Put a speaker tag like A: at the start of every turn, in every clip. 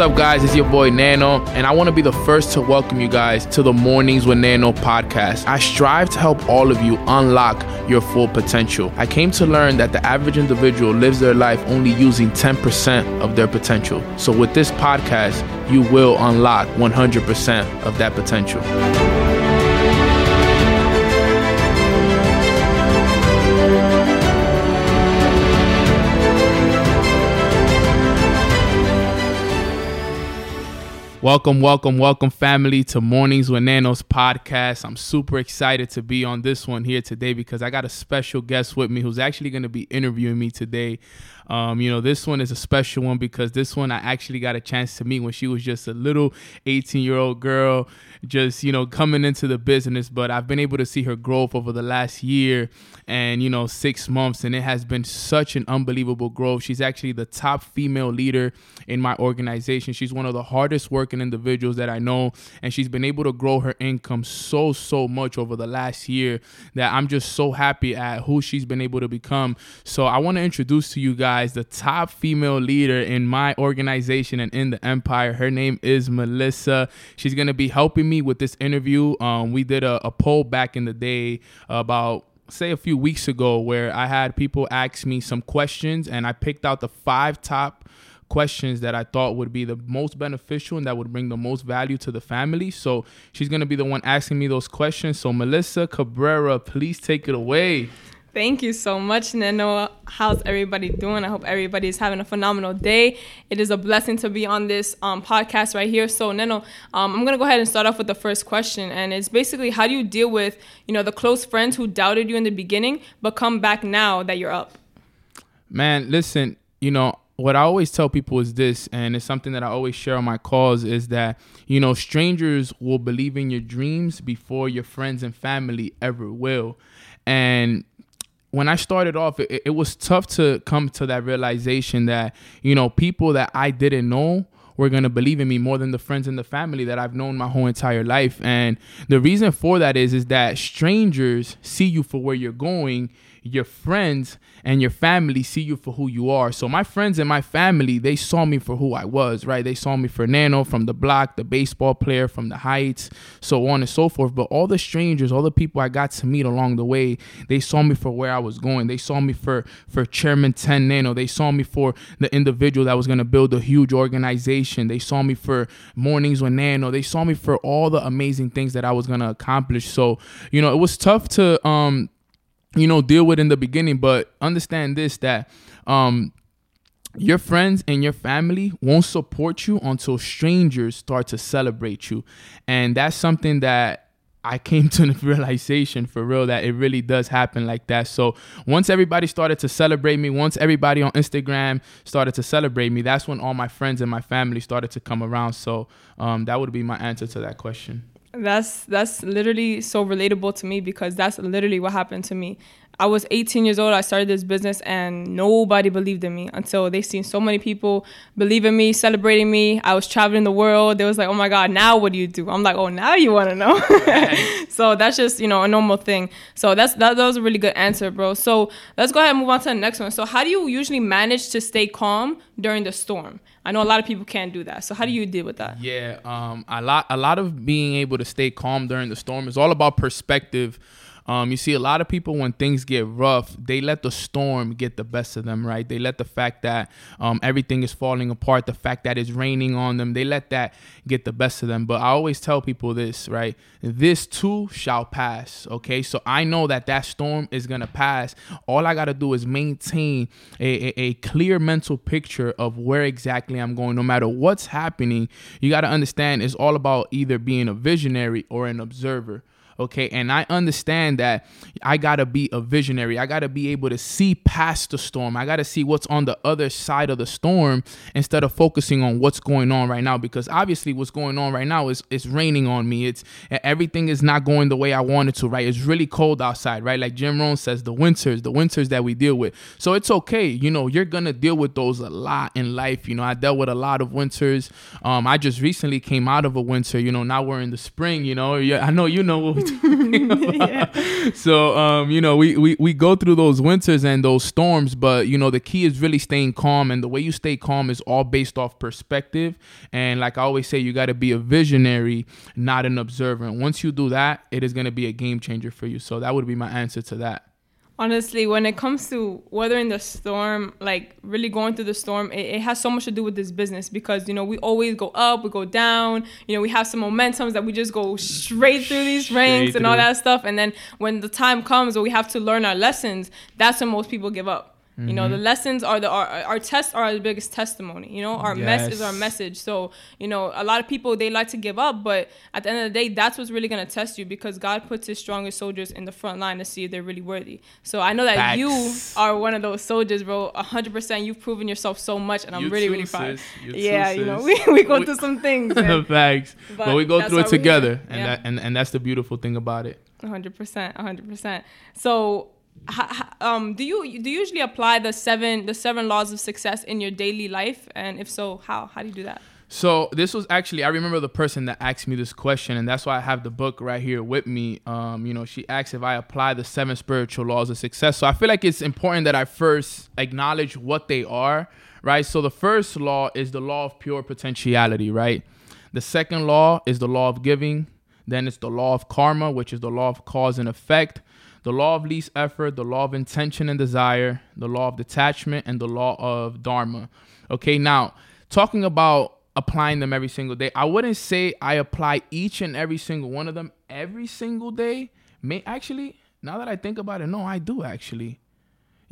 A: What's up, guys? It's your boy Neno, and I want to be the first to welcome you guys to the Mornings with Neno podcast. I strive to help all of you unlock your full potential. I came to learn that the average individual lives their life only using 10% of their potential. So, with this podcast, you will unlock 100% of that potential. Welcome, welcome, welcome, family, to Mornings with Nenos podcast. I'm super excited to be on this one here today because I got a special guest with me who's actually going to be interviewing me today. Um, you know, this one is a special one because this one I actually got a chance to meet when she was just a little 18 year old girl, just, you know, coming into the business. But I've been able to see her growth over the last year and, you know, six months. And it has been such an unbelievable growth. She's actually the top female leader in my organization. She's one of the hardest working individuals that I know. And she's been able to grow her income so, so much over the last year that I'm just so happy at who she's been able to become. So I want to introduce to you guys the top female leader in my organization and in the empire. Her name is Melissa. She's going to be helping me with this interview. Um, we did a, a poll back in the day about say a few weeks ago where I had people ask me some questions and I picked out the five top questions that I thought would be the most beneficial and that would bring the most value to the family. So she's going to be the one asking me those questions. So Melissa Cabrera, please take it away.
B: Thank you so much, Neno. How's everybody doing? I hope everybody is having a phenomenal day. It is a blessing to be on this um, podcast right here. So, Neno, um, I'm gonna go ahead and start off with the first question, and it's basically how do you deal with you know the close friends who doubted you in the beginning but come back now that you're up?
A: Man, listen, you know what I always tell people is this, and it's something that I always share on my calls is that, you know, strangers will believe in your dreams before your friends and family ever will. And when I started off, it, it, was tough to come to that realization that, you know, people that I didn't know were going to believe in me more than the friends and the family that I've known my whole entire life. And the reason for that is, is that strangers see you for where you're going your friends and your family see you for who you are. So my friends and my family, they saw me for who I was, right? They saw me for Neno from the block, the baseball player from the heights, so on and so forth. But all the strangers, all the people I got to meet along the way, they saw me for where I was going. They saw me for for Chairman 10 Neno. They saw me for the individual that was going to build a huge organization. They saw me for Mornings with Neno. They saw me for all the amazing things that I was going to accomplish. So, you know, it was tough to um you know deal with in the beginning but understand this that um your friends and your family won't support you until strangers start to celebrate you and that's something that I came to the realization for real that it really does happen like that. So once everybody started to celebrate me, once everybody on Instagram started to celebrate me, that's when all my friends and my family started to come around. So um, that would be my answer to that question.
B: That's that's literally so relatable to me because that's literally what happened to me. I was 18 years old. I started this business and nobody believed in me until they seen so many people believe in me, celebrating me. I was traveling the world. They was like, "Oh my God, now what do you do?" I'm like, "Oh, now you want to know." so that's just you know a normal thing. So that's that, that was a really good answer, bro. So let's go ahead and move on to the next one. So how do you usually manage to stay calm during the storm? I know a lot of people can't do that. So how do you deal with that?
A: Yeah, um, a lot a lot of being able to stay calm during the storm is all about perspective um, you see a lot of people when things get rough, they let the storm get the best of them, right? They let the fact that um, everything is falling apart, the fact that it's raining on them, they let that get the best of them. But I always tell people this, right? This too shall pass, okay? So I know that that storm is gonna pass. All I gotta do is maintain a, a, a clear mental picture of where exactly I'm going. No matter what's happening, you gotta understand it's all about either being a visionary or an observer okay? And i understand that i gotta be a visionary. I gotta be able to see past the storm. I gotta see what's on the other side of the storm instead of focusing on what's going on right now because obviously what's going on right now is it's raining on me. It's everything is not going the way i wanted to right? It's really cold outside right? Like jim rohn says the winters the winters that we deal with. So it's okay you know you're gonna deal with those a lot in life. You know i dealt with a lot of winters. Um i just recently came out of a winter you know now we're in the spring you know? I know you know what So, um, you know, we, we, we go through those winters and those storms, but, you know, the key is really staying calm. And the way you stay calm is all based off perspective. And like I always say, you got to be a visionary, not an observer. And once you do that, it is going to be a game changer for you. So that would be my answer to that
B: honestly when it comes to weathering the storm like really going through the storm it, it, has so much to do with this business because you know we always go up we go down you know we have some momentums that we just go straight through these straight ranks and all that stuff. And then when the time comes where we have to learn our lessons that's when most people give up Mm-hmm. You know, the mm-hmm. lessons are the our, our tests are the biggest testimony. You know, our yes. mess is our message. So, you know, a lot of people they like to give up, but at the end of the day, that's what's really gonna test you because God puts his strongest soldiers in the front line to see if they're really worthy. So I know that Facts. you are one of those soldiers, bro. hundred percent you've proven yourself so much and I'm you really, too, really proud. Yeah, you know, we, we go we, through some things.
A: Facts. But, but, we go through it together. And yeah. that and, and that's the beautiful thing about it.
B: 100%, 100%. So um, do you do you usually apply the seven the seven laws of success in your daily life? And if so, how how do you do that?
A: So this was actually I remember the person that asked me this question, and that's why I have the book right here with me. Um, you know, she asked if I apply the seven spiritual laws of success. So I feel like it's important that I first acknowledge what they are, right? So the first law is the law of pure potentiality, right? The second law is the law of giving. Then it's the law of karma, which is the law of cause and effect the law of least effort, the law of intention and desire, the law of detachment, and the law of dharma. Okay, now talking about applying them every single day, I wouldn't say I apply each and every single one of them every single day. May actually, now that I think about it, no, I do actually.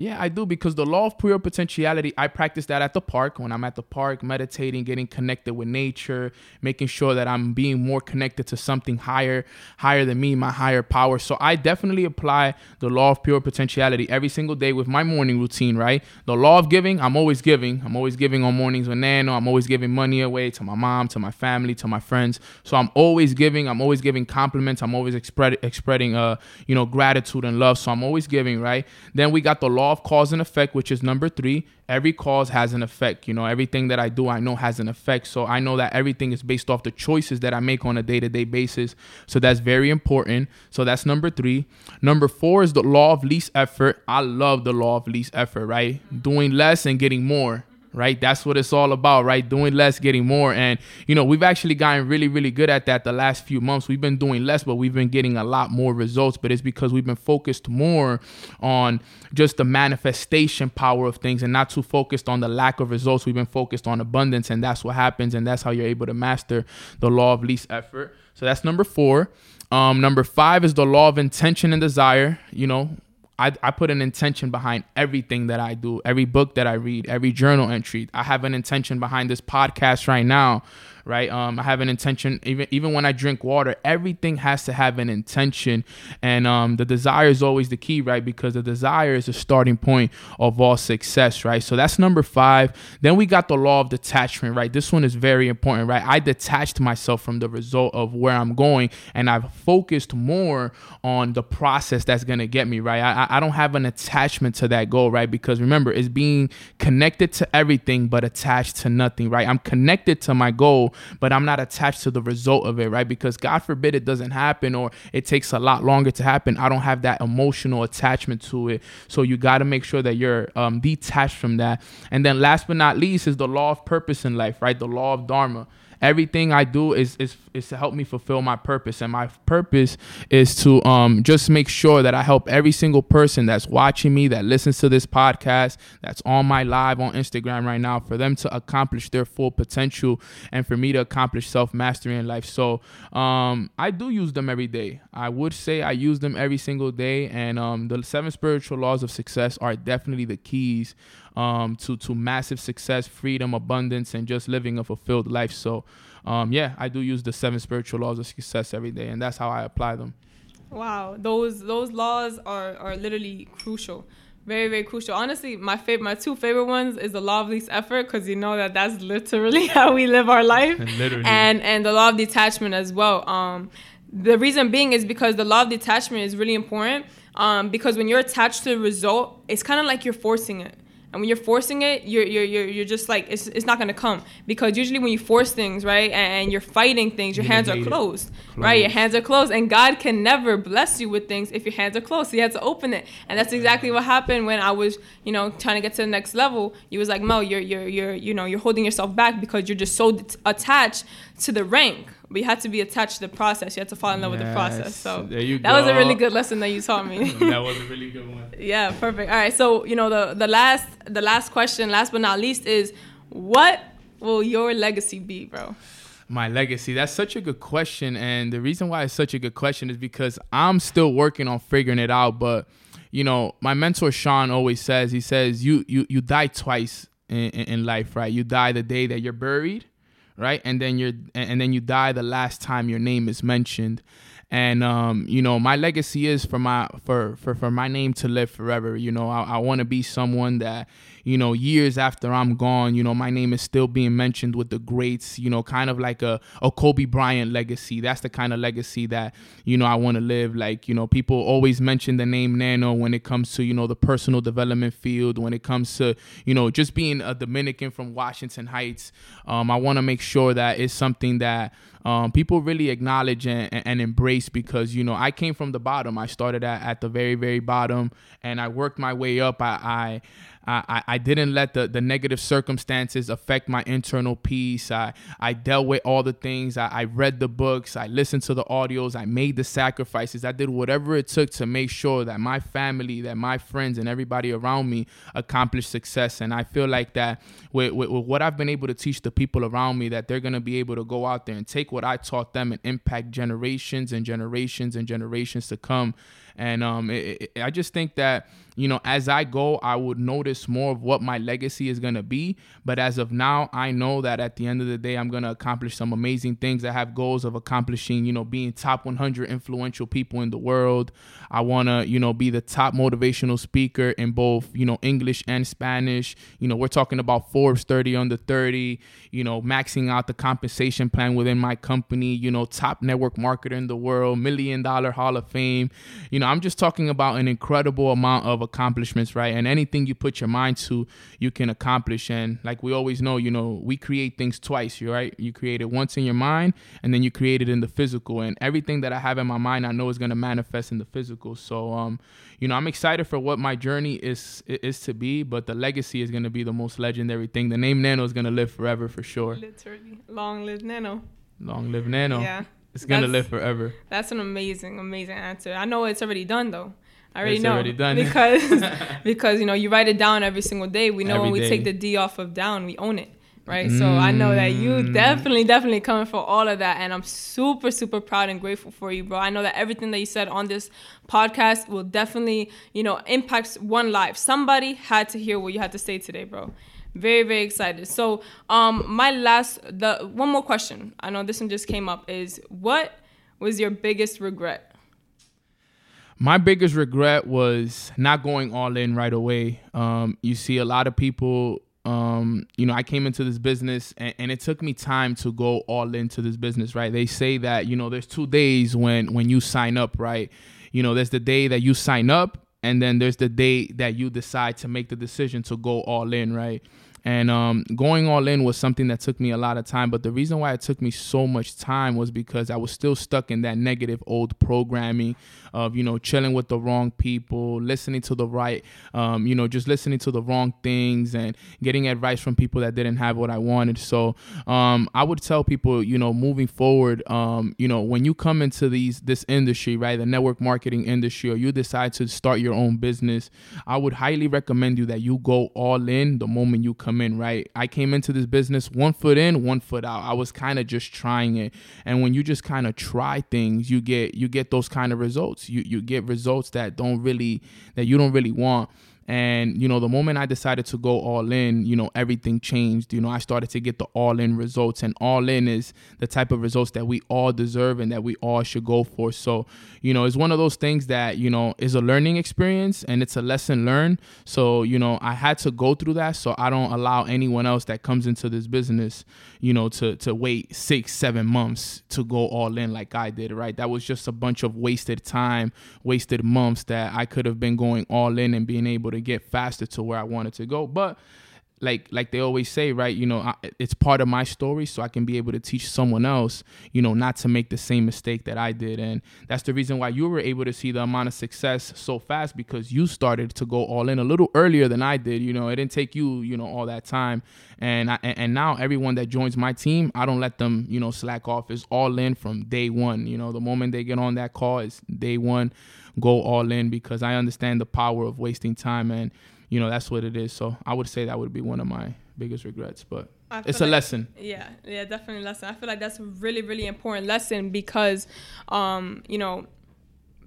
A: Yeah, I do because the law of pure potentiality, I practice that at the park when I'm at the park, meditating, getting connected with nature, making sure that I'm being more connected to something higher, higher than me, my higher power. So I definitely apply the law of pure potentiality every single day with my morning routine, right? The law of giving, I'm always giving. I'm always giving on mornings with Neno. I'm always giving money away to my mom, to my family, to my friends. So I'm always giving. I'm always giving compliments. I'm always expressing, uh, you know, gratitude and love. So I'm always giving, right? Then we got the law law of cause and effect, which is number three. Every cause has an effect. You know, everything that I do, I know has an effect. So I know that everything is based off the choices that I make on a day to day basis. So that's very important. So that's number three. Number four is the law of least effort. I love the law of least effort, right? Doing less and getting more right? That's what it's all about, right? Doing less, getting more. And, you know, we've actually gotten really, really good at that the last few months. We've been doing less, but we've been getting a lot more results. But it's because we've been focused more on just the manifestation power of things and not too focused on the lack of results. We've been focused on abundance, and that's what happens. And that's how you're able to master the law of least effort. So that's number four. Um, number five is the law of intention and desire. You know, I, I put an intention behind everything that I do, every book that I read, every journal entry. I have an intention behind this podcast right now right? Um, I have an intention. Even even when I drink water, everything has to have an intention, and um, the desire is always the key, right? Because the desire is the starting point of all success, right? So that's number five. Then we got the law of detachment, right? This one is very important, right? I detached myself from the result of where I'm going, and I've focused more on the process that's gonna get me, right? I, I don't have an attachment to that goal, right? Because remember, it's being connected to everything but attached to nothing, right? I'm connected to my goal, but I'm not attached to the result of it, right? Because God forbid it doesn't happen or it takes a lot longer to happen. I don't have that emotional attachment to it. So you got to make sure that you're um, detached from that. And then last but not least is the law of purpose in life, right? The law of Dharma everything I do is is is to help me fulfill my purpose, and my purpose is to um just make sure that I help every single person that's watching me, that listens to this podcast, that's on my live on Instagram right now, for them to accomplish their full potential, and for me to accomplish self mastery in life. So um I do use them every day. I would say I use them every single day, and um the seven spiritual laws of success are definitely the keys um, to to massive success, freedom, abundance, and just living a fulfilled life. So, um, yeah, I do use the seven spiritual laws of success every day, and that's how I apply them.
B: Wow, those those laws are are literally crucial. Very, very crucial. Honestly, my favorite, my two favorite ones is the law of least effort because you know that that's literally how we live our life, and and, and the law of detachment as well. Um, the reason being is because the law of detachment is really important. Um, because when you're attached to the result, it's kind of like you're forcing it And when you're forcing it, you're you're you're, you're just like it's, it's not gonna come because usually when you force things, right, and you're fighting things, your
A: You
B: hands are
A: it.
B: closed, right? Your hands are closed, and God can never bless you with things if your hands are closed. So you have to open it, and that's exactly what happened when I was, you know, trying to get to the next level. You was like, Mo, you're you're you're you know you're holding yourself back because you're just so attached to the rank. But you had to be attached to the process. You had to fall in love with the process. So
A: there you
B: that was a really good lesson that you taught me.
A: that was a really good one.
B: Yeah, perfect. All right, so you know the the last the last question, last but not least, is what will your legacy be, bro?
A: My legacy. That's such a good question. And the reason why it's such a good question is because I'm still working on figuring it out. But, you know, my mentor Sean always says, he says, you you you die twice in, in life, right? You die the day that you're buried, right? And then you're and then you die the last time your name is mentioned. And um, you know, my legacy is for my for for, for my name to live forever. You know, I, I want to be someone that, you know, years after I'm gone, you know, my name is still being mentioned with the greats, you know, kind of like a, a Kobe Bryant legacy. That's the kind of legacy that, you know, I want to live. Like, you know, people always mention the name Neno when it comes to, you know, the personal development field, when it comes to, you know, just being a Dominican from Washington Heights. Um, I want to make sure that it's something that um, people really acknowledge and, and, embrace because you know I came from the bottom. I started at, at the very very bottom and I worked my way up. I I I, I didn't let the, the negative circumstances affect my internal peace. I, I dealt with all the things. I, I read the books. I listened to the audios. I made the sacrifices. I did whatever it took to make sure that my family, that my friends, and everybody around me accomplished success. And I feel like that with, with, with what I've been able to teach the people around me, that they're going to be able to go out there and take what I taught them and impact generations and generations and generations to come. And um, it, it, I just think that you know, as I go, I would notice more of what my legacy is gonna be. But as of now, I know that at the end of the day, I'm gonna accomplish some amazing things. I have goals of accomplishing, you know, being top 100 influential people in the world. I wanna, you know, be the top motivational speaker in both, you know, English and Spanish. You know, we're talking about Forbes 30 under 30. You know, maxing out the compensation plan within my company. You know, top network marketer in the world, million dollar Hall of Fame. You know, I'm just talking about an incredible amount of accomplishments, right? And anything you put your mind to, you can accomplish. And like we always know, you know, we create things twice, you're right? You create it once in your mind, and then you create it in the physical. And everything that I have in my mind, I know is going to manifest in the physical. So, um, you know, I'm excited for what my journey is is to be, but the legacy is going to be the most legendary thing. The name Neno is going to live forever for sure.
B: Literally, long live Neno.
A: Long live Neno.
B: Yeah,
A: It's to
B: That's-
A: live forever.
B: that's an amazing, amazing answer. I know it's already done though. I already
A: It's
B: know
A: already done.
B: because because you know you write it down every single day. We know
A: Every
B: when we
A: day.
B: take the D off of down, we own it. Right, so I know that you
A: Mm.
B: definitely, definitely coming for all of that, and I'm super, super proud and grateful for you, bro. I know that everything that you said on this podcast will definitely, you know, impact one life. Somebody had to hear what you had to say today, bro. Very, very excited. So, um, my last, the one more question. I know this one just came up. Is what was your biggest regret?
A: my biggest regret was not going all in right away. Um, you see, a lot of people, um, you know, I came into this business and, and it took me time to go all into this business, right? They say that, you know, there's two days when when you sign up, right? You know, there's the day that you sign up, and then there's the day that you decide to make the decision to go all in, right? And um, going all in was something that took me a lot of time. But the reason why it took me so much time was because I was still stuck in that negative old programming of, you know, chilling with the wrong people, listening to the right, um, you know, just listening to the wrong things and getting advice from people that didn't have what I wanted. So um, I would tell people, you know, moving forward, um, you know, when you come into these this industry, right, the network marketing industry, or you decide to start your own business, I would highly recommend you that you go all in the moment you come in, right? I came into this business one foot in, one foot out. I was kind of just trying it. And when you just kind of try things, you get you get those kind of results. You you get results that don't really that you don't really want. And you know, the moment I decided to go all in, you know, everything changed. You know, I started to get the all in results, and all in is the type of results that we all deserve and that we all should go for. So, you know, it's one of those things that you know is a learning experience and it's a lesson learned. So, you know, I had to go through that, so I don't allow anyone else that comes into this business, you know, to to wait six, seven months to go all in like I did. Right? That was just a bunch of wasted time, wasted months that I could have been going all in and being able to to get faster to where I wanted to go. But like like they always say right you know I, it's part of my story so i can be able to teach someone else you know not to make the same mistake that i did. And that's the reason why you were able to see the amount of success so fast because you started to go all in a little earlier than i did you know it didn't take you you know all that time. And I, and now everyone that joins my team i don't let them you know slack off. It's all in from day one you know the moment they get on that call is day one go all in because i understand the power of wasting time and you know that's what it is. So I would say that would be one of my biggest regrets, but it's a
B: like,
A: lesson.
B: Yeah, yeah, definitely a lesson. I feel like that's a really, really important lesson because, um, you know,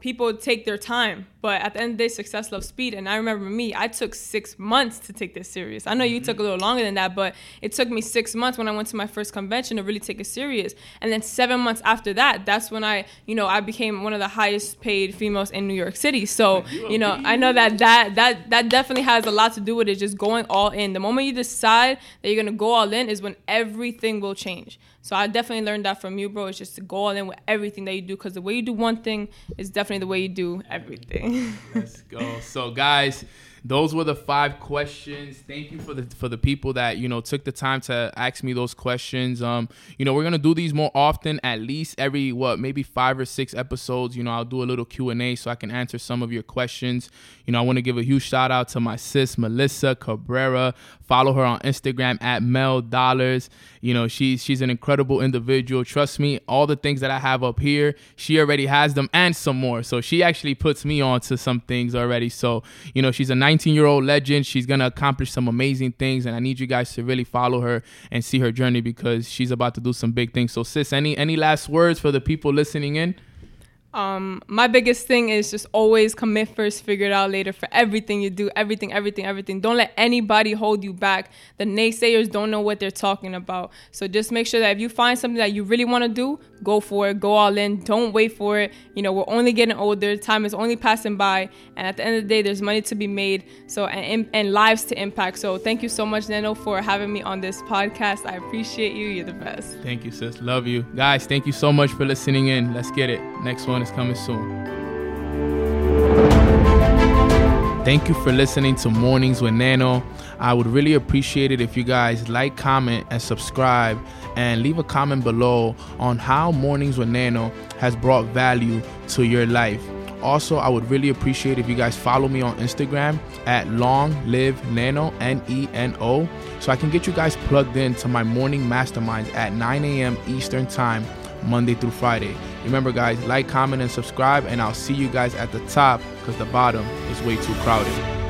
B: people take their time but at the end of the day success loves speed. And i remember me i took six months to take this serious. I know you took a little longer than that but it took me six months when i went to my first convention to really take it serious. And then seven months after that that's when i you know i became one of the highest paid females in new york city. So you know i know that that that that definitely has a lot to do with it just going all in. The moment you decide that you're going to go all in is when everything will change so I definitely learned that from you, bro. It's just to go all in with everything that you do, because the way you do one thing is definitely the way you do everything.
A: Let's go. So guys, those were the five questions. Thank you for the for the people that you know took the time to ask me those questions. Um, you know, we're gonna do these more often, at least every what maybe five or six episodes. You know, I'll do a little Q and A so I can answer some of your questions. You know, I want to give a huge shout out to my sis Melissa Cabrera. Follow her on Instagram at Mel Dollars. You know, she's she's an incredible individual. Trust me, all the things that I have up here, she already has them and some more. So she actually puts me on to some things already. So you know, she's a nice 19 year old legend. She's going to accomplish some amazing things. And I need you guys to really follow her and see her journey because she's about to do some big things. So, sis, any, any last words for the people listening in?
B: Um, my biggest thing is just always commit first, figure it out later for everything you do, everything, everything, everything. Don't let anybody hold you back. The naysayers don't know what they're talking about. So just make sure that if you find something that you really want to do, go for it, go all in. Don't wait for it. You know, we're only getting older, time is only passing by, and at the end of the day, there's money to be made. So and and lives to impact. So thank you so much, Neno, for having me on this podcast. I appreciate you. You're the best.
A: Thank you, sis. Love you, guys. Thank you so much for listening in. Let's get it. Next one is coming soon. Thank you for listening to Mornings with Neno. I would really appreciate it if you guys like, comment, and subscribe, and leave a comment below on how Mornings with Neno has brought value to your life. Also, I would really appreciate if you guys follow me on Instagram at Long Live Neno N E N O, so I can get you guys plugged in to my morning masterminds at 9 a.m. Eastern Time Monday through Friday. Remember, guys, like, comment, and subscribe, and I'll see you guys at the top because the bottom is way too crowded.